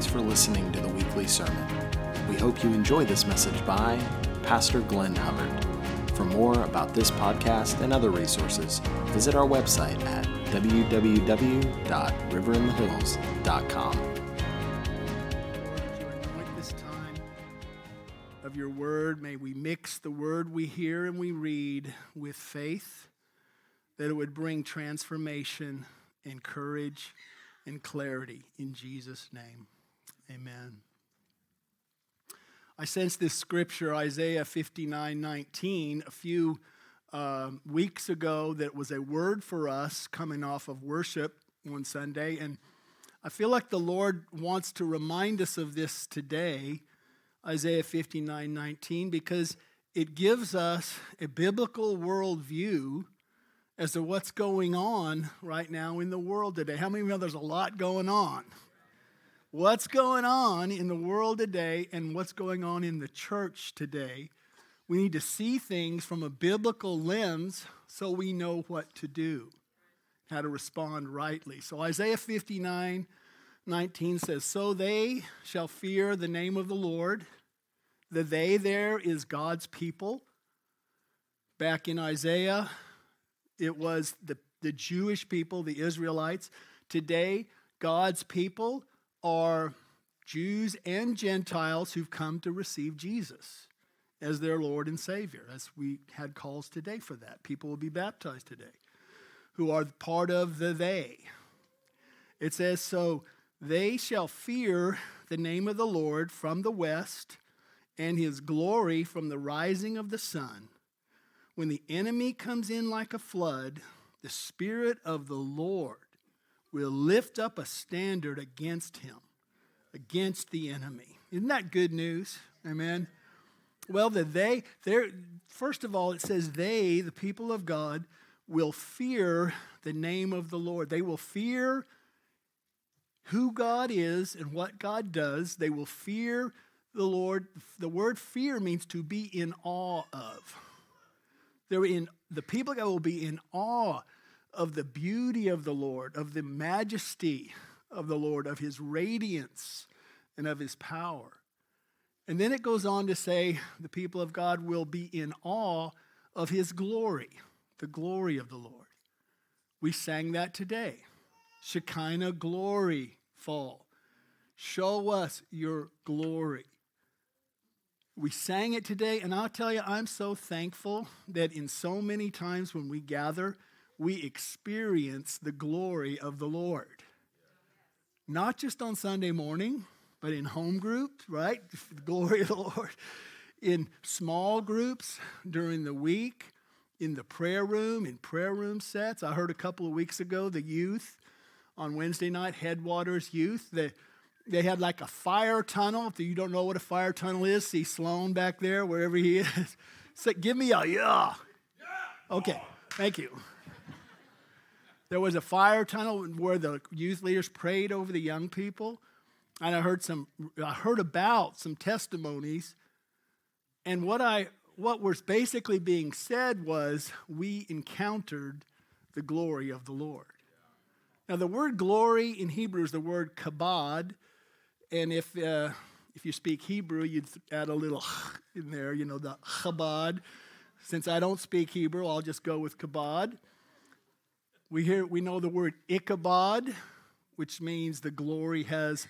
Thanks for listening to the weekly sermon. We hope you enjoy this message by Pastor Glenn Hubbard. For more about this podcast and other resources, visit our website at www.riverinthehills.com. This time of your word. May we mix the word we hear and we read with faith, that it would bring transformation and courage and clarity in Jesus' name. Amen. I sense this scripture, Isaiah 59 19, a few uh, weeks ago, that was a word for us coming off of worship one Sunday. And I feel like the Lord wants to remind us of this today, Isaiah 59 19, because it gives us a biblical worldview as to what's going on right now in the world today. How many of know there's a lot going on? What's going on in the world today and what's going on in the church today? We need to see things from a biblical lens so we know what to do, how to respond rightly. So Isaiah 59 19 says, So they shall fear the name of the Lord. The they there is God's people. Back in Isaiah, it was the, the Jewish people, the Israelites. Today, God's people are Jews and Gentiles who've come to receive Jesus as their Lord and Savior, as we had calls today for that. People will be baptized today who are part of the they. It says, So they shall fear the name of the Lord from the west and his glory from the rising of the sun. When the enemy comes in like a flood, the Spirit of the Lord will lift up a standard against him, against the enemy. Isn't that good news? Amen. Well, that they, they're, first of all, it says they, the people of God, will fear the name of the Lord. They will fear who God is and what God does. They will fear the Lord. The word fear means to be in awe of. They're in the people of God will be in awe of the beauty of the Lord, of the majesty of the Lord, of his radiance and of his power. And then it goes on to say the people of God will be in awe of his glory, the glory of the Lord. We sang that today. Shekinah glory fall. Show us your glory. We sang it today, and I'll tell you, I'm so thankful that in so many times when we gather, we experience the glory of the Lord. Not just on Sunday morning, but in home groups, right? The glory of the Lord. In small groups during the week, in the prayer room, in prayer room sets. I heard a couple of weeks ago the youth on Wednesday night, Headwaters Youth, they, they had like a fire tunnel. If you don't know what a fire tunnel is, see Sloan back there, wherever he is. Say, give me a yeah. Okay, thank you. There was a fire tunnel where the youth leaders prayed over the young people. And I heard some I heard about some testimonies. And what I what was basically being said was we encountered the glory of the Lord. Now the word glory in Hebrew is the word kabod, and if uh, if you speak Hebrew, you'd add a little in there, you know, the chabad. Since I don't speak Hebrew, I'll just go with kabod. We hear we know the word Ichabod, which means the glory has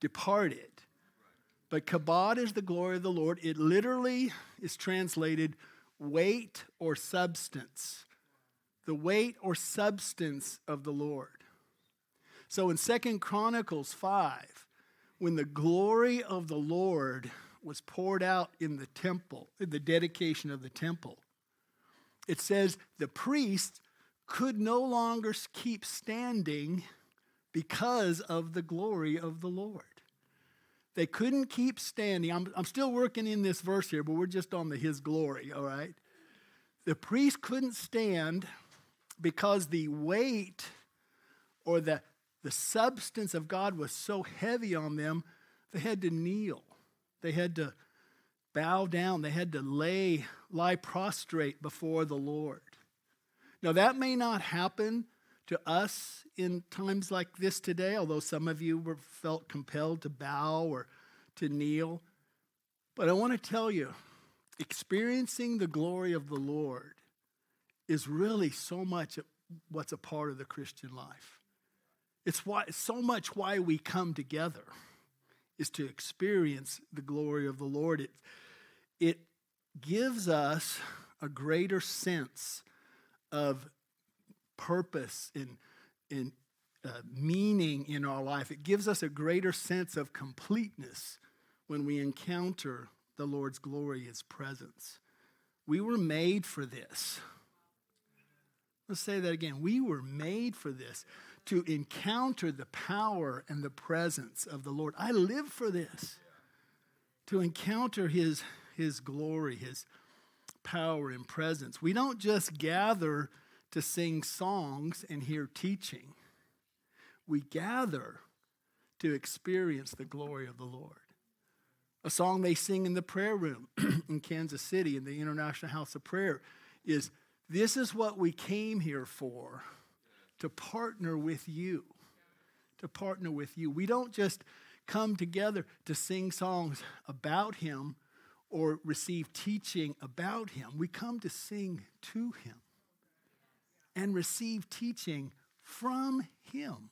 departed. But kabod is the glory of the Lord. It literally is translated weight or substance. The weight or substance of the Lord. So in Second Chronicles 5, when the glory of the Lord was poured out in the temple, in the dedication of the temple, it says the priests could no longer keep standing because of the glory of the Lord. They couldn't keep standing. I'm, I'm still working in this verse here, but we're just on the His glory, all right? The priest couldn't stand because the weight or the, the substance of God was so heavy on them, they had to kneel. They had to bow down. They had to lay, lie prostrate before the Lord. Now, that may not happen to us in times like this today, although some of you were felt compelled to bow or to kneel. But I want to tell you, experiencing the glory of the Lord is really so much what's a part of the Christian life. It's why so much why we come together is to experience the glory of the Lord. It, it gives us a greater sense of purpose and, and uh, meaning in our life. It gives us a greater sense of completeness when we encounter the Lord's glory, His presence. We were made for this. Let's say that again. We were made for this to encounter the power and the presence of the Lord. I live for this to encounter His, His glory, His power and presence. We don't just gather to sing songs and hear teaching, we gather to experience the glory of the Lord. A song they sing in the prayer room in Kansas City in the International House of Prayer is This is what we came here for to partner with you. To partner with you. We don't just come together to sing songs about Him or receive teaching about Him. We come to sing to Him and receive teaching from Him.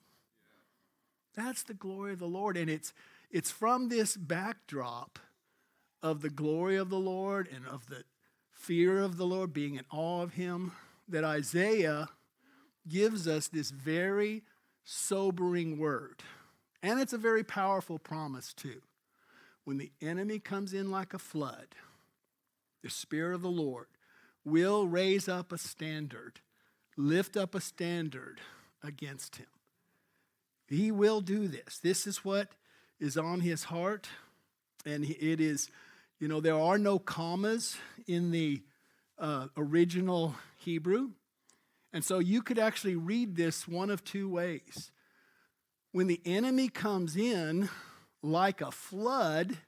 That's the glory of the Lord. And it's, it's from this backdrop of the glory of the Lord and of the fear of the Lord, being in awe of Him, that Isaiah gives us this very sobering word. And it's a very powerful promise, too. When the enemy comes in like a flood, the Spirit of the Lord will raise up a standard, lift up a standard against him. He will do this. This is what is on his heart. And it is, you know, there are no commas in the uh, original Hebrew. And so you could actually read this one of two ways. When the enemy comes in like a flood,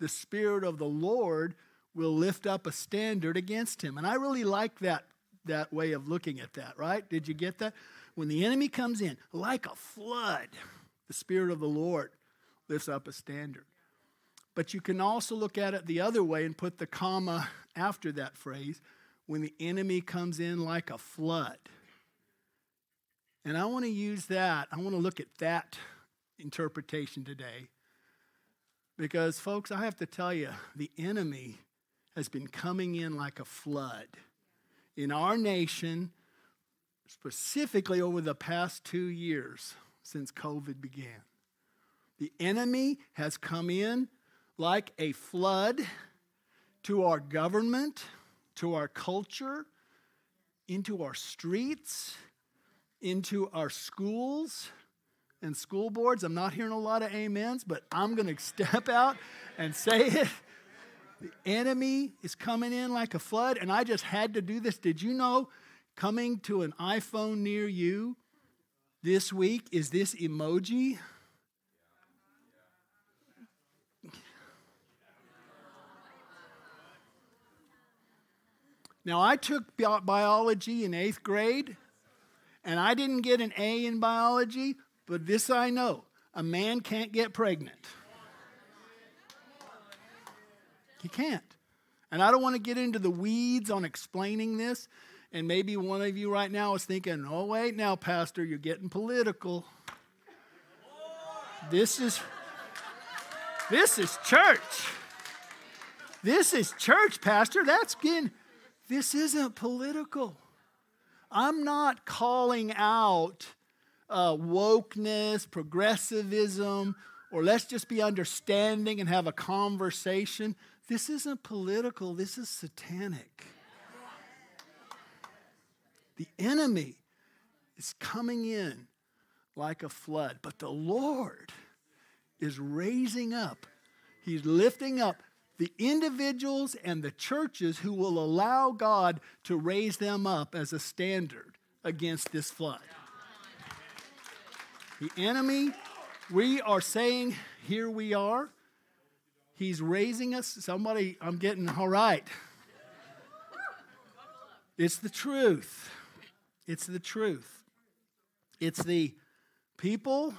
the Spirit of the Lord will lift up a standard against him. And I really like that, that way of looking at that, right? Did you get that? When the enemy comes in like a flood, the Spirit of the Lord lifts up a standard. But you can also look at it the other way and put the comma after that phrase when the enemy comes in like a flood. And I want to use that, I want to look at that interpretation today. Because, folks, I have to tell you, the enemy has been coming in like a flood in our nation, specifically over the past two years since COVID began. The enemy has come in like a flood to our government, to our culture, into our streets, into our schools and school boards. I'm not hearing a lot of amens, but I'm going to step out and say it. The enemy is coming in like a flood, and I just had to do this. Did you know coming to an iPhone near you this week is this emoji? Now, I took biology in eighth grade, and I didn't get an A in biology, but this I know a man can't get pregnant. He can't. And I don't want to get into the weeds on explaining this. And maybe one of you right now is thinking, oh, wait now, Pastor, you're getting political. This is this is church. This is church, Pastor. That's getting this isn't political. I'm not calling out uh, wokeness, progressivism, or let's just be understanding and have a conversation. This isn't political, this is satanic. The enemy is coming in like a flood, but the Lord is raising up, He's lifting up the individuals and the churches who will allow God to raise them up as a standard against this flood. The enemy, we are saying, here we are. He's raising us. Somebody, I'm getting all right. It's the truth. It's the truth. It's the people,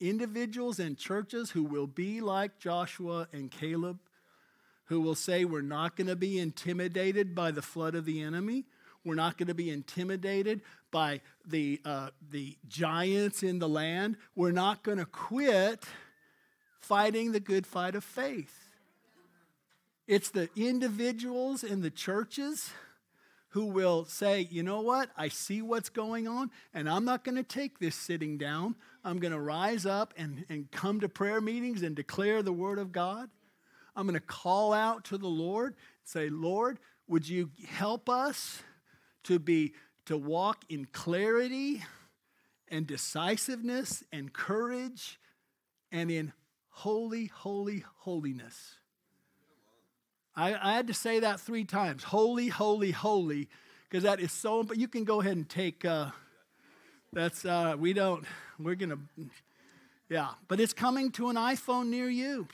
individuals, and churches who will be like Joshua and Caleb, who will say, We're not going to be intimidated by the flood of the enemy. We're not going to be intimidated by the, uh, the giants in the land. We're not going to quit fighting the good fight of faith. It's the individuals in the churches who will say, you know what, I see what's going on, and I'm not going to take this sitting down. I'm going to rise up and, and come to prayer meetings and declare the word of God. I'm going to call out to the Lord, and say, Lord, would you help us to be to walk in clarity and decisiveness and courage and in holy, holy, holiness. I, I had to say that three times holy, holy, holy, because that is so, but you can go ahead and take, uh, that's, uh, we don't, we're going to, yeah, but it's coming to an iPhone near you.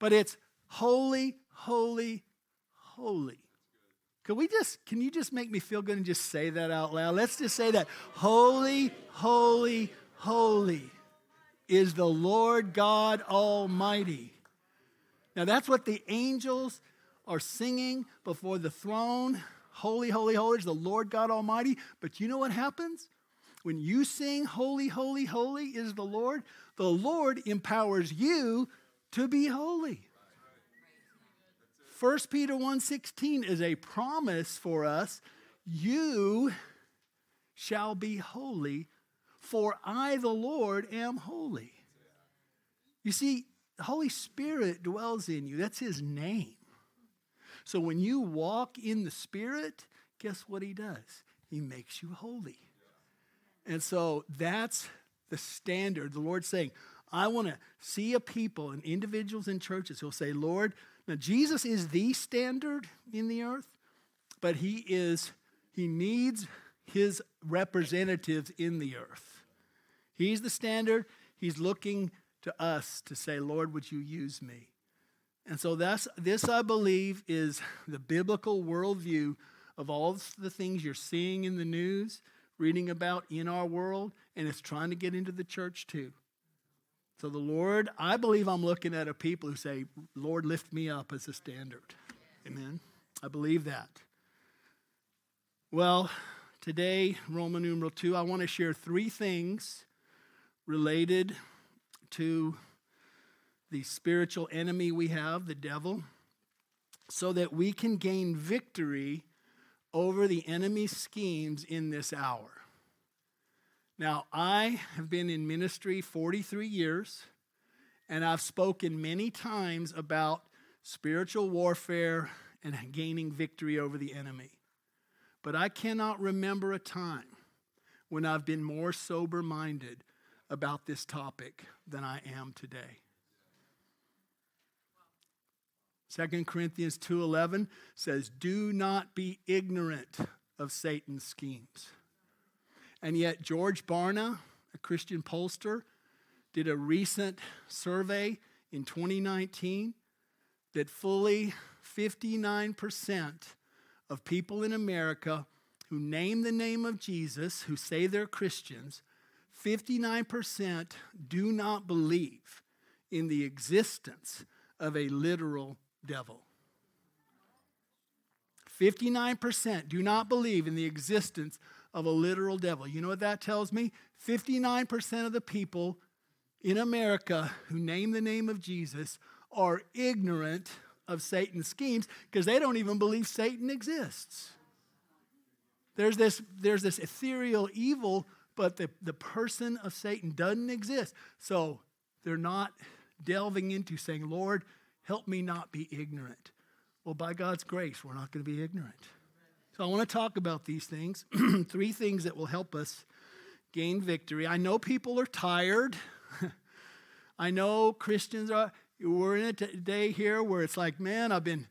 But it's holy, holy, holy. Could we just, can you just make me feel good and just say that out loud? Let's just say that. Holy, holy, holy is the Lord God Almighty. Now that's what the angels are singing before the throne. Holy, holy, holy is the Lord God Almighty. But you know what happens? When you sing, Holy, holy, holy is the Lord, the Lord empowers you to be holy. 1 Peter 1:16 is a promise for us, you shall be holy, for I the Lord am holy. You see, the Holy Spirit dwells in you. That's his name. So when you walk in the Spirit, guess what he does? He makes you holy. And so that's the standard. The Lord's saying, I want to see a people and individuals in churches who'll say, Lord, now, Jesus is the standard in the earth, but he is, he needs his representatives in the earth. He's the standard. He's looking to us to say, Lord, would you use me? And so that's this, I believe, is the biblical worldview of all the things you're seeing in the news, reading about in our world, and it's trying to get into the church too. So the Lord, I believe I'm looking at a people who say, Lord, lift me up as a standard. Amen. I believe that. Well, today, Roman numeral 2, I want to share three things related to the spiritual enemy we have, the devil, so that we can gain victory over the enemy's schemes in this hour. Now, I have been in ministry 43 years, and I've spoken many times about spiritual warfare and gaining victory over the enemy. But I cannot remember a time when I've been more sober minded about this topic than I am today. 2 Corinthians 2:11 says, "Do not be ignorant of Satan's schemes." And yet, George Barna, a Christian pollster, did a recent survey in 2019 that fully 59% of people in America who name the name of Jesus, who say they're Christians, 59% do not believe in the existence of a literal devil. 59% do not believe in the existence of a literal devil. You know what that tells me? 59% of the people in America who name the name of Jesus are ignorant of Satan's schemes because they don't even believe Satan exists. There's this, there's this ethereal evil, but the, the person of Satan doesn't exist. So they're not delving into saying, Lord, help me not be ignorant. Well, by God's grace, we're not going to be ignorant. So I want to talk about these things, three things that will help us gain victory. I know people are tired. I know Christians are, we're in a day here where it's like, man, I've been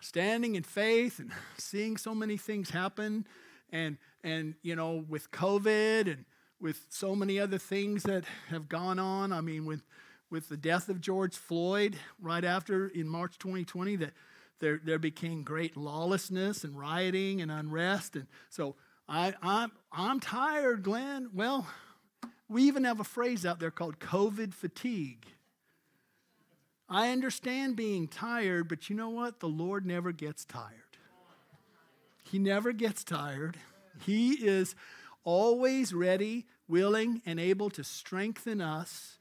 standing in faith and seeing so many things happen. And, and, you know, with COVID and with so many other things that have gone on. I mean, with, with the death of George Floyd right after in March 2020, that there, there became great lawlessness and rioting and unrest. And so I, I'm, I'm tired, Glenn. Well, we even have a phrase out there called COVID fatigue. I understand being tired, but you know what? The Lord never gets tired. He never gets tired. He is always ready, willing, and able to strengthen us.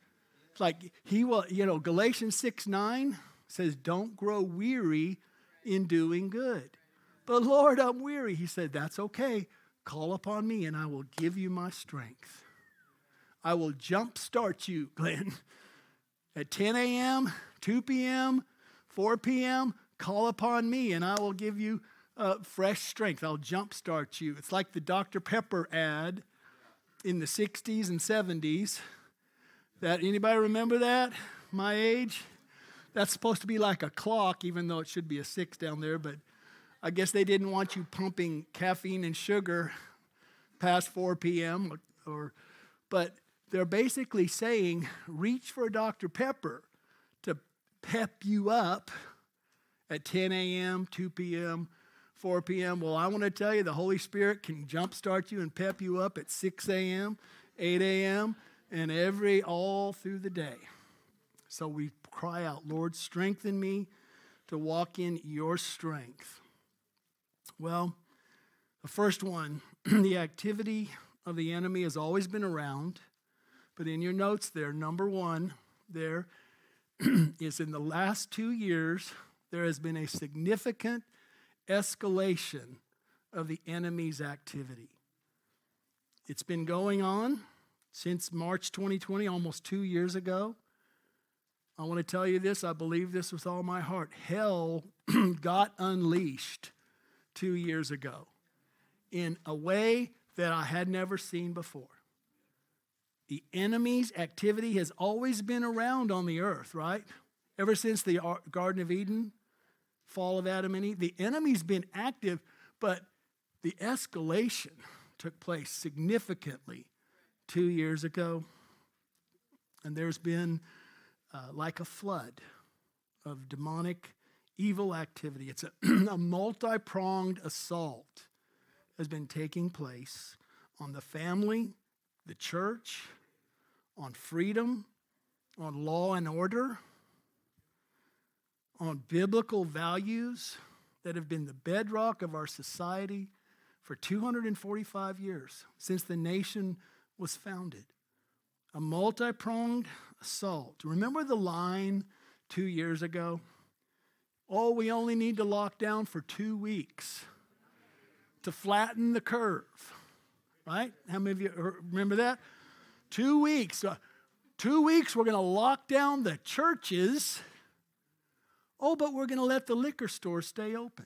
Like he will, you know, Galatians 6 9 says, Don't grow weary in doing good. But Lord, I'm weary. He said, That's okay. Call upon me, and I will give you my strength. I will jumpstart you, Glenn. At 10 a.m., 2 p.m., 4 p.m., call upon me, and I will give you uh, fresh strength. I'll jumpstart you. It's like the Dr. Pepper ad in the 60s and 70s. That anybody remember that? My age? That's supposed to be like a clock, even though it should be a six down there, but I guess they didn't want you pumping caffeine and sugar past 4 p.m. Or, or, but they're basically saying reach for a Dr. Pepper to pep you up at 10 a.m., 2 p.m., 4 p.m. Well, I want to tell you the Holy Spirit can jumpstart you and pep you up at 6 a.m., 8 a.m., and every all through the day. So we cry out, Lord, strengthen me to walk in your strength. Well, the first one, the activity of the enemy has always been around, but in your notes there, number one, there is in the last two years, there has been a significant escalation of the enemy's activity. It's been going on since March 2020, almost two years ago. I want to tell you this, I believe this with all my heart. Hell got unleashed two years ago in a way that I had never seen before. The enemy's activity has always been around on the earth, right? Ever since the Garden of Eden, fall of Adam and Eve, the enemy's been active, but the escalation took place significantly two years ago. And there's been uh, like a flood of demonic evil activity. It's a, a multi pronged assault has been taking place on the family, the church, on freedom, on law and order, on biblical values that have been the bedrock of our society for 245 years since the nation was founded. A multi pronged assault. Remember the line two years ago? Oh, we only need to lock down for two weeks to flatten the curve. Right? How many of you remember that? Two weeks. Uh, two weeks, we're going to lock down the churches. Oh, but we're going to let the liquor store stay open.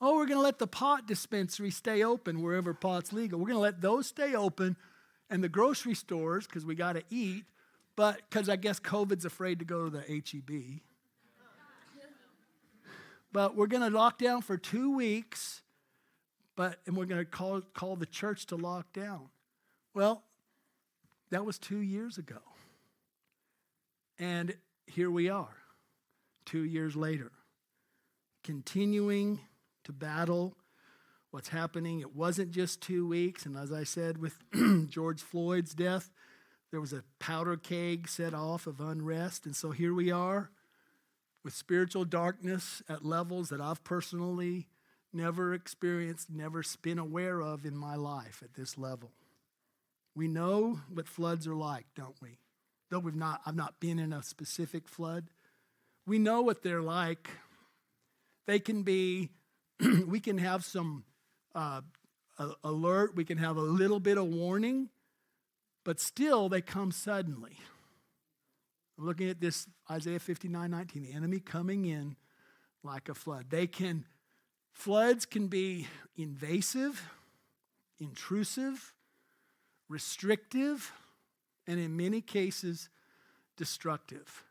Oh, we're going to let the pot dispensary stay open wherever pot's legal. We're going to let those stay open and the grocery stores because we got to eat, but because I guess COVID's afraid to go to the HEB. but we're going to lock down for two weeks, but and we're going to call call the church to lock down. Well, that was two years ago, and here we are, two years later, continuing to battle what's happening. It wasn't just two weeks. And as I said with George Floyd's death, there was a powder keg set off of unrest. And so here we are with spiritual darkness at levels that I've personally never experienced, never been aware of in my life at this level. We know what floods are like, don't we? Though we've not, I've not been in a specific flood. We know what they're like. They can be, we can have some uh, alert, we can have a little bit of warning, but still they come suddenly. Looking at this Isaiah 59 19, the enemy coming in like a flood. They can, floods can be invasive, intrusive, restrictive, and in many cases, destructive.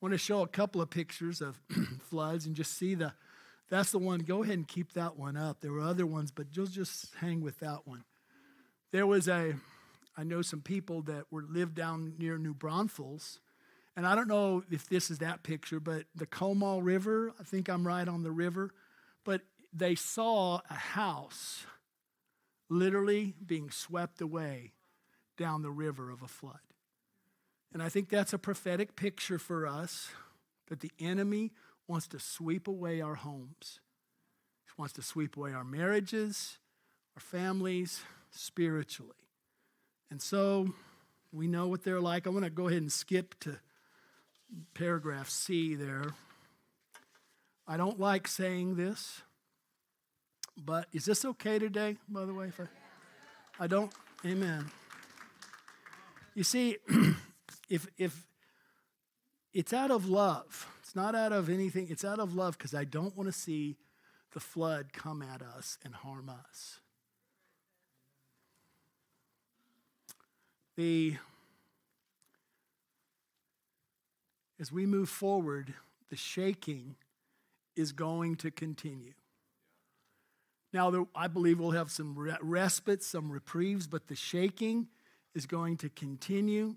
I want to show a couple of pictures of floods and just see the that's the one. Go ahead and keep that one up. There were other ones, but you'll just hang with that one. There was a, I know some people that were lived down near New Braunfels, and I don't know if this is that picture, but the Comal River, I think I'm right on the river, but they saw a house literally being swept away down the river of a flood. And I think that's a prophetic picture for us that the enemy wants to sweep away our homes. He wants to sweep away our marriages, our families, spiritually. And so we know what they're like. I want to go ahead and skip to paragraph C there. I don't like saying this, but is this okay today, by the way? If I, I don't, amen. You see, if, if it's out of love, it's not out of anything, it's out of love because I don't want to see the flood come at us and harm us. The as we move forward, the shaking is going to continue. Now, I believe we'll have some respite, some reprieves, but the shaking is going to continue.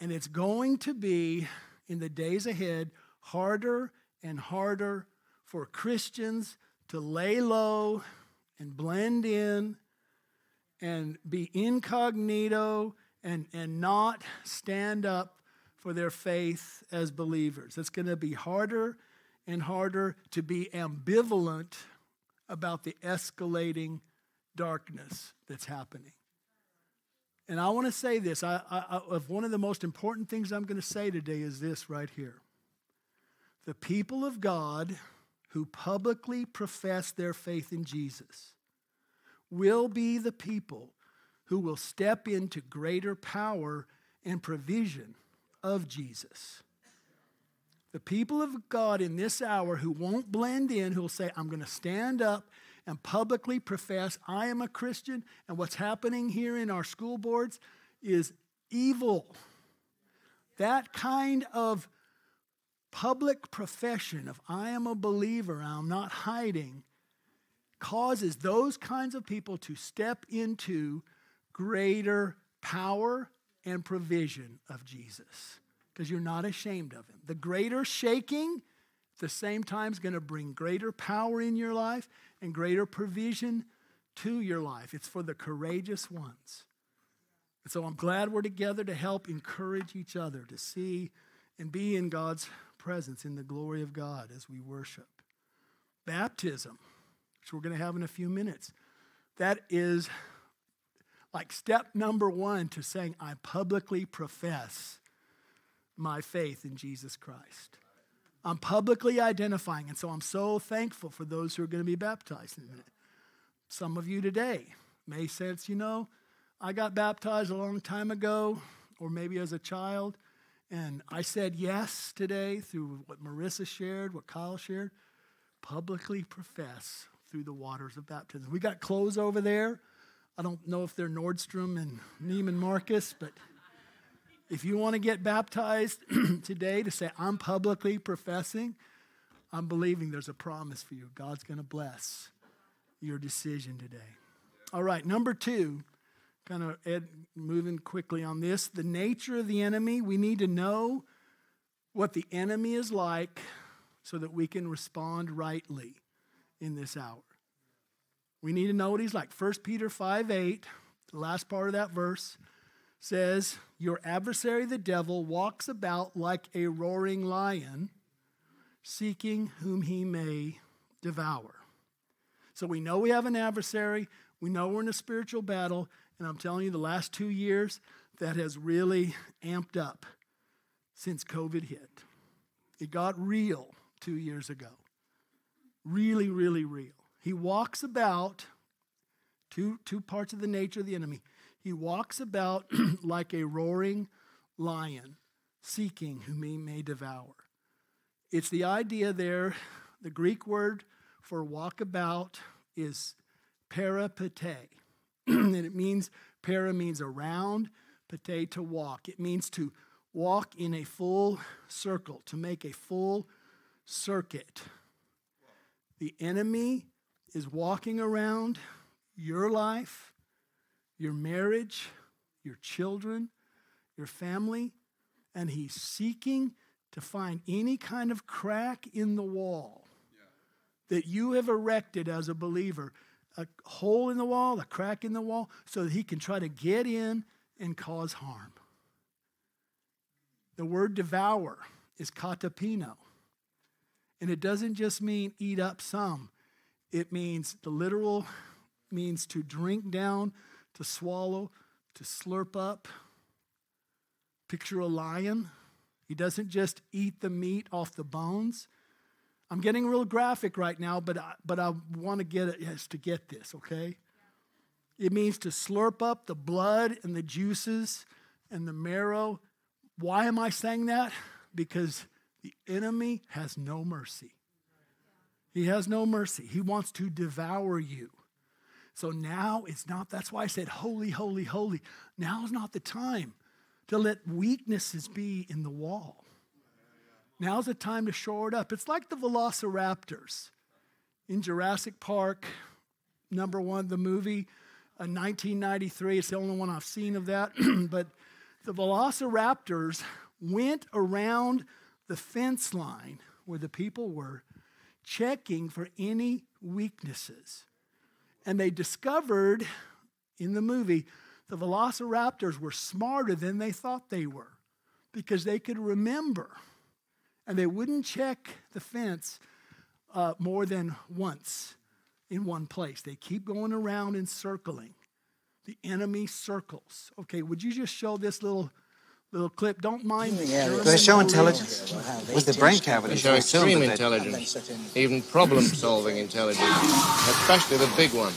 And it's going to be, in the days ahead, harder and harder for Christians to lay low and blend in and be incognito and, and not stand up for their faith as believers. It's going to be harder and harder to be ambivalent about the escalating darkness that's happening. And I want to say this I, I, of one of the most important things I'm going to say today is this right here. The people of God who publicly profess their faith in Jesus will be the people who will step into greater power and provision of Jesus. The people of God in this hour who won't blend in, who will say, I'm going to stand up and publicly profess I am a Christian, and what's happening here in our school boards is evil. That kind of public profession of I am a believer, I'm not hiding, causes those kinds of people to step into greater power and provision of Jesus because you're not ashamed of him. The greater shaking at the same time is going to bring greater power in your life and greater provision to your life. It's for the courageous ones. And so I'm glad we're together to help encourage each other to see and be in God's presence in the glory of God as we worship. Baptism, which we're going to have in a few minutes, that is like step number one to saying, I publicly profess my faith in Jesus Christ. I'm publicly identifying, and so I'm so thankful for those who are going to be baptized in a minute. Some of you today may sense, you know, I got baptized a long time ago, or maybe as a child, and I said yes today through what Marissa shared, what Kyle shared. Publicly profess through the waters of baptism. We got clothes over there. I don't know if they're Nordstrom and Neiman Marcus, but if you want to get baptized today to say, I'm publicly professing, I'm believing there's a promise for you. God's going to bless your decision today. All right, number two, kind of ed, moving quickly on this the nature of the enemy. We need to know what the enemy is like so that we can respond rightly in this hour. We need to know what he's like. 1 Peter 5 8, the last part of that verse says, Your adversary, the devil, walks about like a roaring lion, seeking whom he may devour. So we know we have an adversary. We know we're in a spiritual battle. And I'm telling you, the last two years, that has really amped up since COVID hit. It got real two years ago. Really, really real. He walks about, two, two parts of the nature of the enemy. He walks about like a roaring lion, seeking whom he may devour. It's the idea there, the Greek word for walkabout is peripateo. and it means, para means around, pate to walk. It means to walk in a full circle, to make a full circuit. The enemy is walking around your life your marriage, your children, your family, and he's seeking to find any kind of crack in the wall that you have erected as a believer a hole in the wall, a crack in the wall, so that he can try to get in and cause harm. The word devour is katapino. And it doesn't just mean eat up some, it means the literal means to drink down, to swallow, to slurp up. Picture a lion. He doesn't just eat the meat off the bones. I'm getting real graphic right now, but I, but I want to get it yes, to get this, okay? It means to slurp up the blood and the juices and the marrow. Why am I saying that? Because the enemy has no mercy. He has no mercy. He wants to devour you. So now it's not, that's why I said holy, holy, holy. Now is not the time to let weaknesses be in the wall. Now's the time to shore it up. It's like the velociraptors in Jurassic Park, number one, the movie, uh, 1993. It's the only one I've seen of that. but the velociraptors went around the fence line where the people were, checking for any weaknesses. And they discovered in the movie the velociraptors were smarter than they thought they were because they could remember and they wouldn't check the fence uh, more than once in one place. They keep going around and circling. The enemy circles. Okay, would you just show this little little clip? Don't mind me. Yeah, they show intelligence with the brain cavity. They show extreme intelligence, even problem-solving intelligence, especially the big one.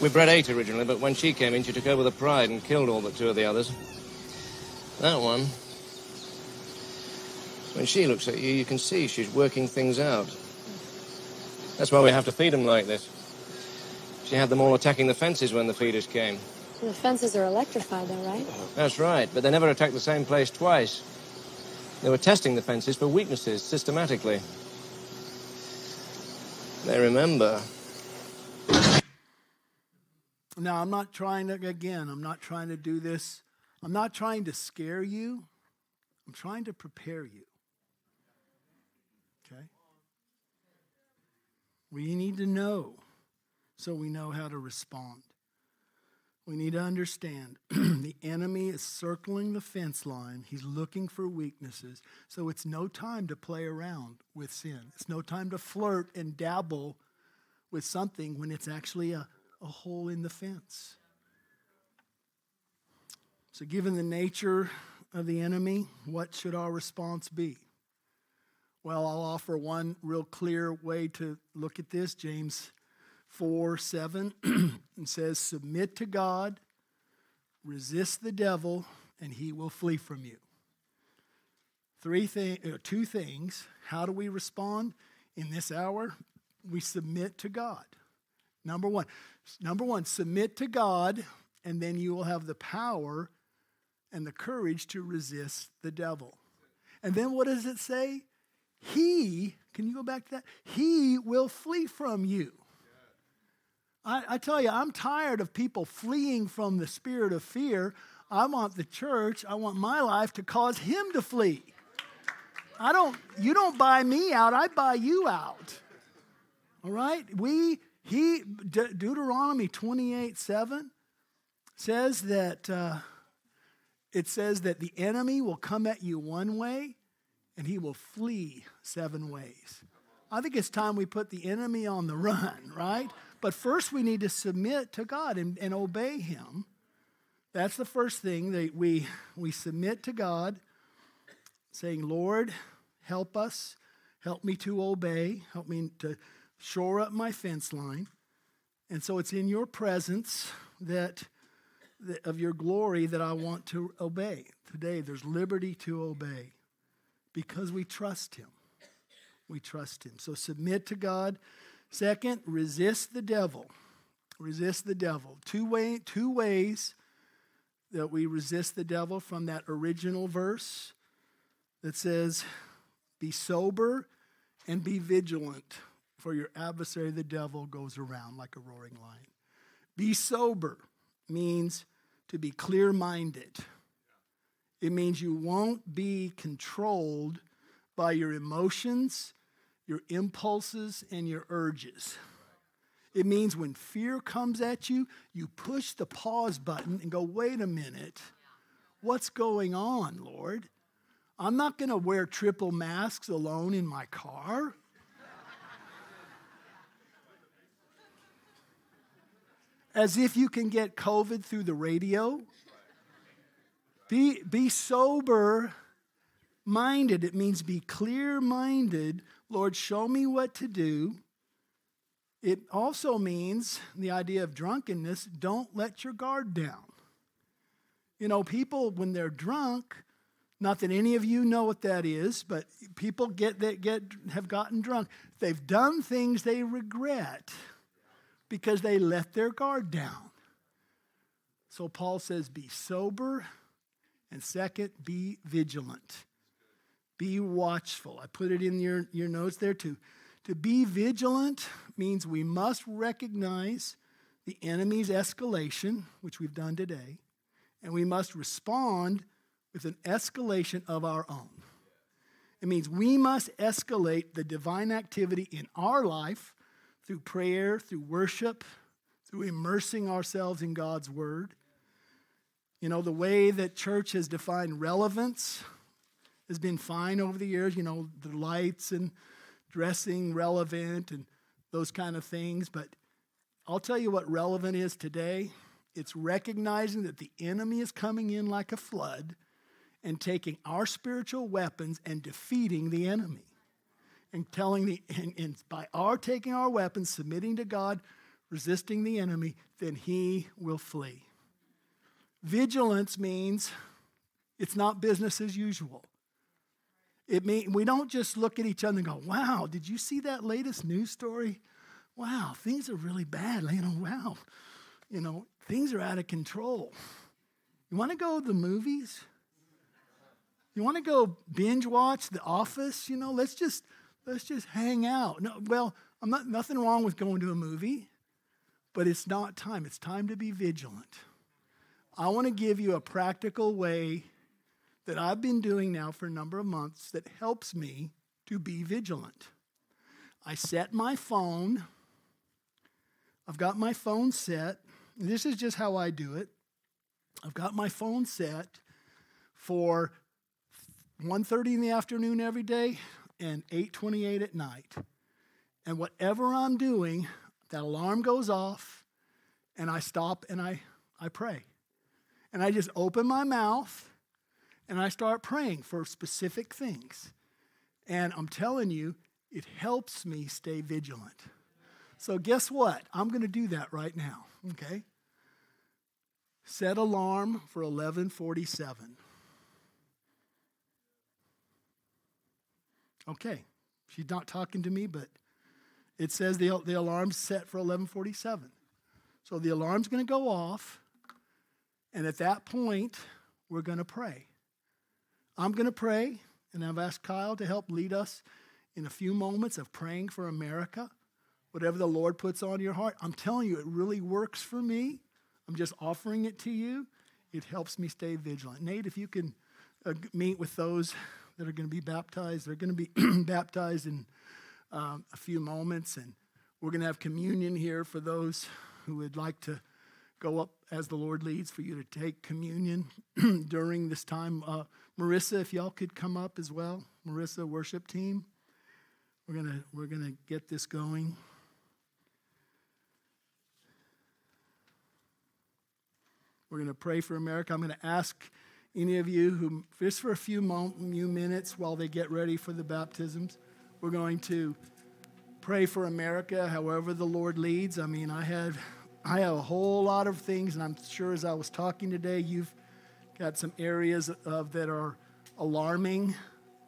We bred eight originally, but when she came in, she took over the pride and killed all but two of the others. That one, when she looks at you, you can see she's working things out. That's why we have to feed them like this. She had them all attacking the fences when the feeders came. The fences are electrified, though, right? That's right, but they never attack the same place twice. They were testing the fences for weaknesses systematically. They remember. Now, I'm not trying to, again, I'm not trying to do this. I'm not trying to scare you. I'm trying to prepare you. Okay? We need to know so we know how to respond. We need to understand the enemy is circling the fence line. He's looking for weaknesses. So it's no time to play around with sin. It's no time to flirt and dabble with something when it's actually a, a hole in the fence. So, given the nature of the enemy, what should our response be? Well, I'll offer one real clear way to look at this. James 4 7 and says, Submit to God, resist the devil, and he will flee from you. Three thing, uh, two things. How do we respond in this hour? We submit to God. Number one, number one, submit to God, and then you will have the power and the courage to resist the devil. And then what does it say? He, can you go back to that? He will flee from you. I, I tell you, I'm tired of people fleeing from the spirit of fear. I want the church, I want my life to cause him to flee. I don't, you don't buy me out, I buy you out. All right? We, he, De- Deuteronomy 28 7 says that, uh, it says that the enemy will come at you one way and he will flee seven ways. I think it's time we put the enemy on the run, right? But first, we need to submit to God and, and obey Him. That's the first thing that we, we submit to God, saying, Lord, help us. Help me to obey. Help me to shore up my fence line. And so it's in your presence that, that of your glory that I want to obey. Today, there's liberty to obey because we trust Him. We trust Him. So submit to God. Second, resist the devil. Resist the devil. Two, way, two ways that we resist the devil from that original verse that says, Be sober and be vigilant, for your adversary, the devil, goes around like a roaring lion. Be sober means to be clear minded. It means you won't be controlled by your emotions your impulses and your urges. It means when fear comes at you, you push the pause button and go, wait a minute, what's going on, Lord? I'm not going to wear triple masks alone in my car. As if you can get COVID through the radio. Be, be sober minded. It means be clear minded. Lord, show me what to do. It also means the idea of drunkenness don't let your guard down. You know, people, when they're drunk, not that any of you know what that is, but people get that get have gotten drunk. They've done things they regret because they let their guard down. So Paul says, be sober, and second, be vigilant. Be watchful. I put it in your, your notes there too. To be vigilant means we must recognize the enemy's escalation, which we've done today, and we must respond with an escalation of our own. It means we must escalate the divine activity in our life through prayer, through worship, through immersing ourselves in God's Word. You know, the way that church has defined relevance has been fine over the years, you know, the lights and dressing relevant and those kind of things. But I'll tell you what relevant is today it's recognizing that the enemy is coming in like a flood and taking our spiritual weapons and defeating the enemy. And telling the, and, and by our taking our weapons, submitting to God, resisting the enemy, then he will flee. Vigilance means it's not business as usual. It mean we don't just look at each other and go, "Wow, did you see that latest news story? Wow, things are really bad." You know, wow, you know, things are out of control. You want to go to the movies? You want to go binge watch The Office? You know, let's just let's just hang out. No, well, I'm not nothing wrong with going to a movie, but it's not time. It's time to be vigilant. I want to give you a practical way that I've been doing now for a number of months that helps me to be vigilant. I set my phone. I've got my phone set. This is just how I do it. I've got my phone set for 1.30 in the afternoon every day and 8.28 at night. And whatever I'm doing, that alarm goes off and I stop and I, I pray. And I just open my mouth and I start praying for specific things. And I'm telling you, it helps me stay vigilant. So guess what? I'm going to do that right now, okay? Set alarm for 1147. Okay, she's not talking to me, but it says the, the alarm's set for 1147. So the alarm's going to go off, and at that point, we're going to pray. I'm going to pray, and I've asked Kyle to help lead us in a few moments of praying for America. Whatever the Lord puts on your heart, I'm telling you, it really works for me. I'm just offering it to you. It helps me stay vigilant. Nate, if you can uh, meet with those that are going to be baptized. They're going to be baptized in um, a few moments, and we're going to have communion here for those who would like to go up as the Lord leads for you to take communion during this time. Uh, Marissa, if y'all could come up as well, Marissa, worship team. We're gonna we're gonna get this going. We're gonna pray for America. I'm gonna ask any of you who, just for a few, few minutes while they get ready for the baptisms, we're going to pray for America however the Lord leads. I mean, I had I have a whole lot of things, and I'm sure as I was talking today, you've got some areas of that are alarming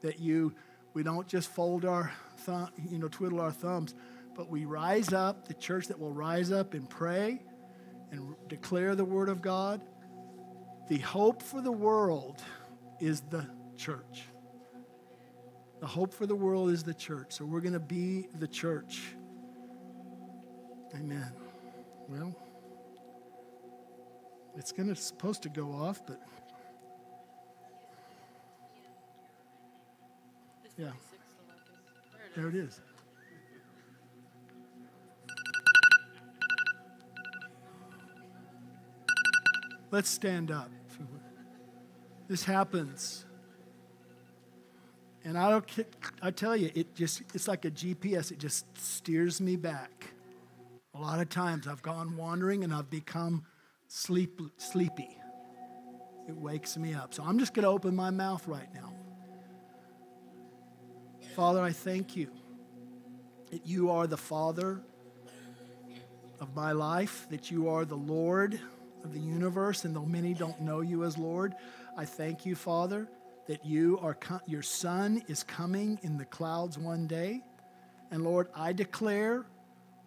that you we don't just fold our thumb, you know, twiddle our thumbs, but we rise up, the church that will rise up and pray and declare the word of God the hope for the world is the church. The hope for the world is the church. So we're going to be the church. Amen. Well, it's going to supposed to go off, but yeah. There it is. Let's stand up. This happens. And I don't I tell you, it just it's like a GPS, it just steers me back. A lot of times I've gone wandering and I've become sleep, sleepy. It wakes me up. So I'm just going to open my mouth right now. Father, I thank you that you are the Father of my life, that you are the Lord of the universe, and though many don't know you as Lord, I thank you, Father, that you are your Son is coming in the clouds one day. And Lord, I declare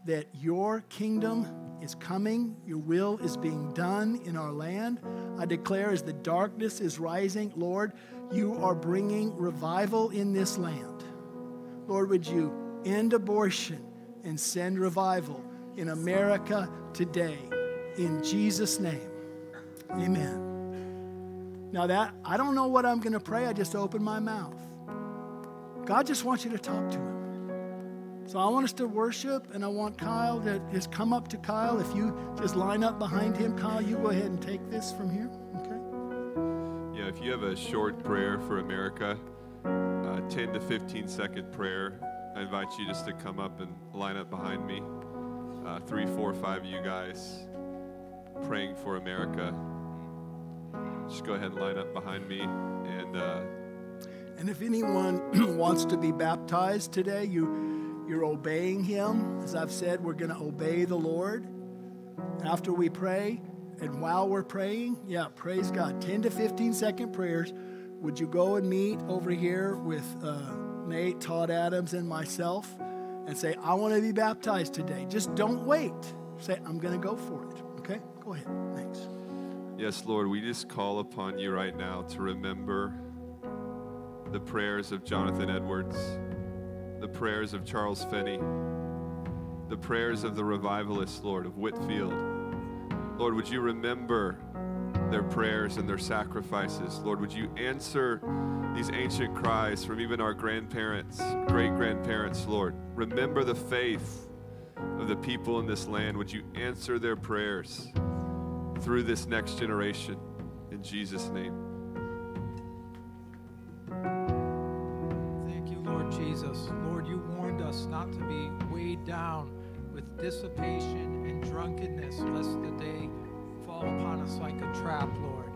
that your kingdom is coming, your will is being done in our land. I declare as the darkness is rising, Lord, you are bringing revival in this land. Lord, would you end abortion and send revival in America today? In Jesus' name, amen. Now, that I don't know what I'm going to pray, I just open my mouth. God just wants you to talk to him. So I want us to worship, and I want Kyle to just come up to Kyle. If you just line up behind him, Kyle, you go ahead and take this from here. Okay? Yeah, if you have a short prayer for America, uh, 10 to 15 second prayer, I invite you just to come up and line up behind me. Uh, three, four, five of you guys praying for America. Just go ahead and line up behind me. And, uh, and if anyone wants to be baptized today, you you're obeying Him. As I've said, we're going to obey the Lord. After we pray, and while we're praying, yeah, praise God. 10 to 15 second prayers. Would you go and meet over here with uh, Nate, Todd Adams, and myself and say, I want to be baptized today? Just don't wait. Say, I'm going to go for it. Okay? Go ahead. Thanks. Yes, Lord, we just call upon you right now to remember the prayers of Jonathan Edwards the prayers of Charles Finney, the prayers of the revivalists, Lord, of Whitefield. Lord, would you remember their prayers and their sacrifices? Lord, would you answer these ancient cries from even our grandparents, great grandparents, Lord? Remember the faith of the people in this land. Would you answer their prayers through this next generation? In Jesus' name. Not to be weighed down with dissipation and drunkenness, lest the day fall upon us like a trap, Lord.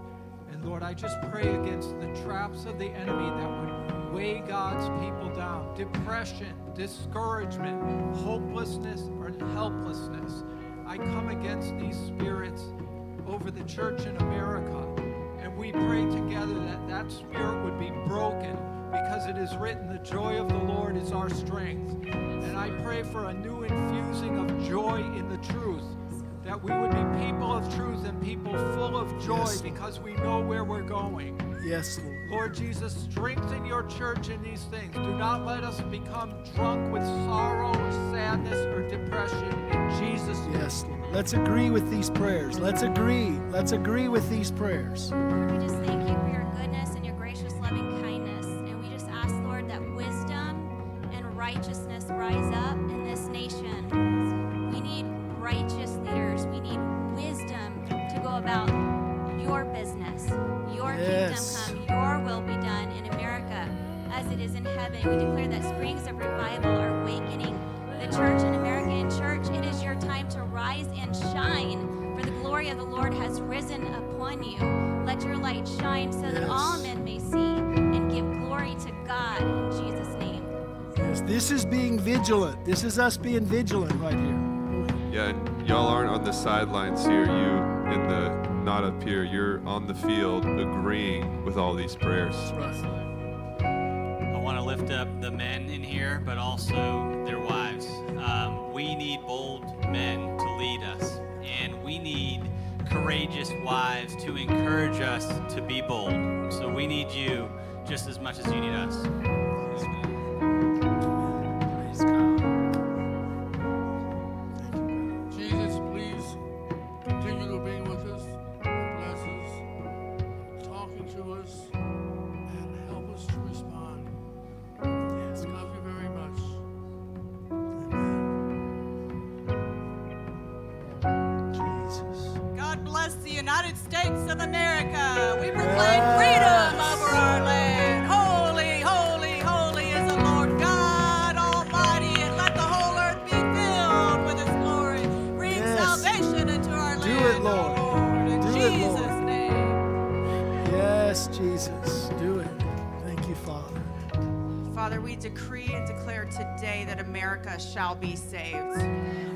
And Lord, I just pray against the traps of the enemy that would weigh God's people down depression, discouragement, hopelessness, or helplessness. I come against these spirits over the church in America. And we pray together that that spirit would be broken because it is written, The joy of the Lord is our strength. And I pray for a new infusing of joy in the truth, that we would be people of truth and people full of joy yes, because we know where we're going. Yes, Lord. Lord Jesus, strengthen your church in these things. Do not let us become drunk with sorrow or sadness or depression in Jesus' name. Yes, Lord. Let's agree with these prayers. Let's agree. Let's agree with these prayers. This is us being vigilant right here. Yeah, and y'all aren't on the sidelines here. You in the not up here. You're on the field agreeing with all these prayers. I want to lift up the men in here, but also their wives. Um, we need bold men to lead us, and we need courageous wives to encourage us to be bold. So we need you just as much as you need us. Of America. We proclaim freedom over our land. Holy, holy, holy is the Lord God Almighty, and let the whole earth be filled with His glory. Bring Yes. salvation into our Do land. it, Lord. Lord. In Do it, Lord. Name. Yes, Jesus. Do it. Thank you, Father. Father, we decree and declare today that America shall be saved.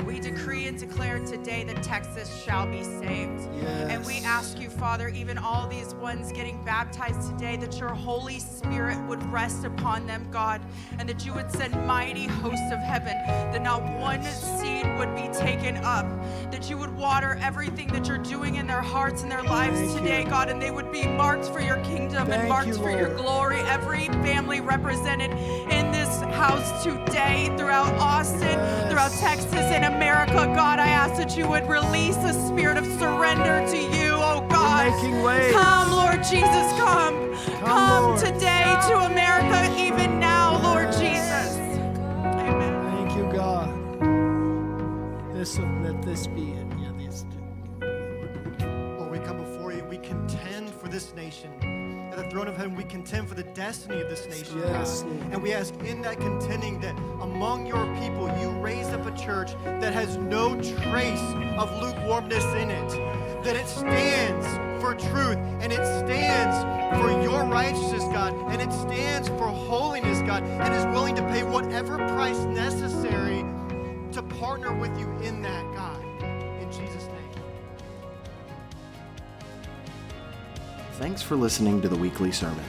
We decree and declare today that Texas shall be saved. And we ask you, Father, even all these ones getting baptized today, that your Holy Spirit would rest upon them, God, and that you would send mighty hosts of heaven, that not one seed would be taken up, that you would water everything that you're doing in their hearts and their lives Thank you. today, God, and they would be marked for your kingdom Thank and marked you, for your glory. Every family represented in this house today, throughout Austin, throughout Texas, and America, God, I ask that you would release a spirit of surrender to you, oh God. Come, Lord Jesus, come. Come, Lord. today to America, even now, Lord Jesus. Thank you, God. This let this be it. Yeah, this. Lord, we come before you. We contend for this nation. At the throne of heaven, we contend for the destiny of this nation. Yes, God. And we ask in that contending that among your people, you raise up a church that has no trace of lukewarmness in it, that it stands for truth and it stands for your righteousness, God, and it stands for holiness, God, and is willing to pay whatever price necessary to partner with you in that, God. In Jesus' name. Thanks for listening to the weekly sermon.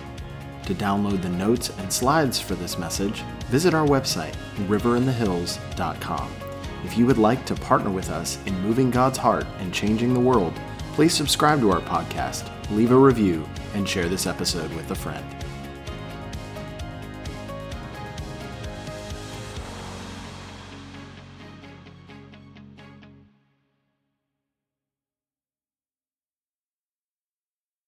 To download the notes and slides for this message, visit our website, riverinthehills.com. If you would like to partner with us in moving God's heart and changing the world, please subscribe to our podcast, leave a review, and share this episode with a friend.